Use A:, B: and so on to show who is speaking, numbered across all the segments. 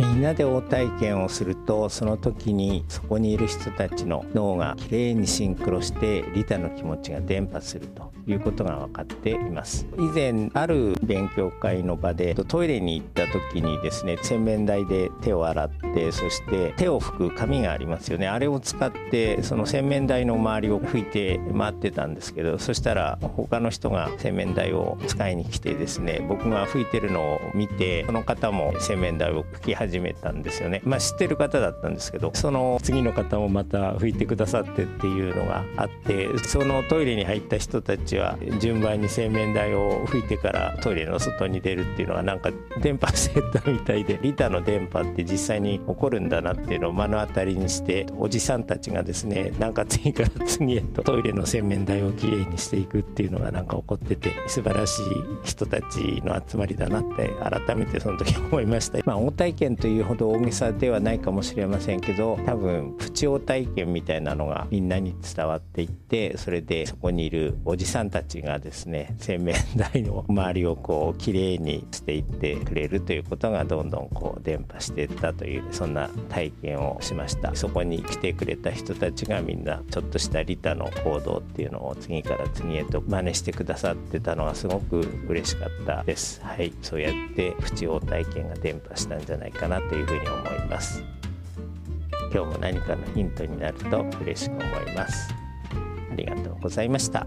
A: みんなで応体験をするとその時にそこにいる人たちの脳がきれいにシンクロして利他の気持ちが伝播するということが分かっています。以前ある勉強会の場でトイレに行った時にですね洗面台で手を洗ってそして手を拭く紙がありますよね。あれを使ってその洗面台の周りを拭いて回ってたんですけどそしたら他の人が洗面台を使いに来てですね僕が拭いてるのを見てその方も洗面台を拭き始め始めたんですよねまあ知ってる方だったんですけどその次の方もまた拭いてくださってっていうのがあってそのトイレに入った人たちは順番に洗面台を拭いてからトイレの外に出るっていうのがなんか電波してたみたいでリタの電波って実際に起こるんだなっていうのを目の当たりにしておじさんたちがですねなんか次から次へとトイレの洗面台をきれいにしていくっていうのがなんか起こってて素晴らしい人たちの集まりだなって改めてその時思いました。まあ、応体験というほど大げさではないかもしれませんけど多分プチ応体験みたいなのがみんなに伝わっていってそれでそこにいるおじさんたちがですね洗面台の周りをこうきれいにしていってくれるということがどんどんこう伝播していったというそんな体験をしました。そこに来てくれた人たちがみんなちょっとした利他の行動っていうのを次から次へと真似してくださってたのがすごく嬉しかったです。はい。そうやってプチ応体験が伝播したんじゃないかな。なというふうに思います。今日も何かのヒントになると嬉しく思います。ありがとうございました。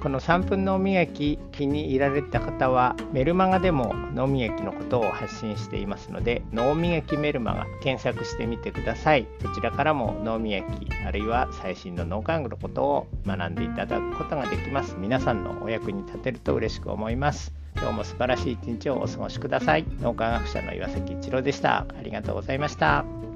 A: この3分脳磨き気に入られた方はメルマガでも脳磨きのことを発信していますので脳磨きメルマガ検索してみてください。そちらからも脳磨きあるいは最新の脳科学のことを学んでいただくことができます。皆さんのお役に立てると嬉しく思います。今日も素晴らしい一日をお過ごしください。脳科学者の岩崎一郎でした。ありがとうございました。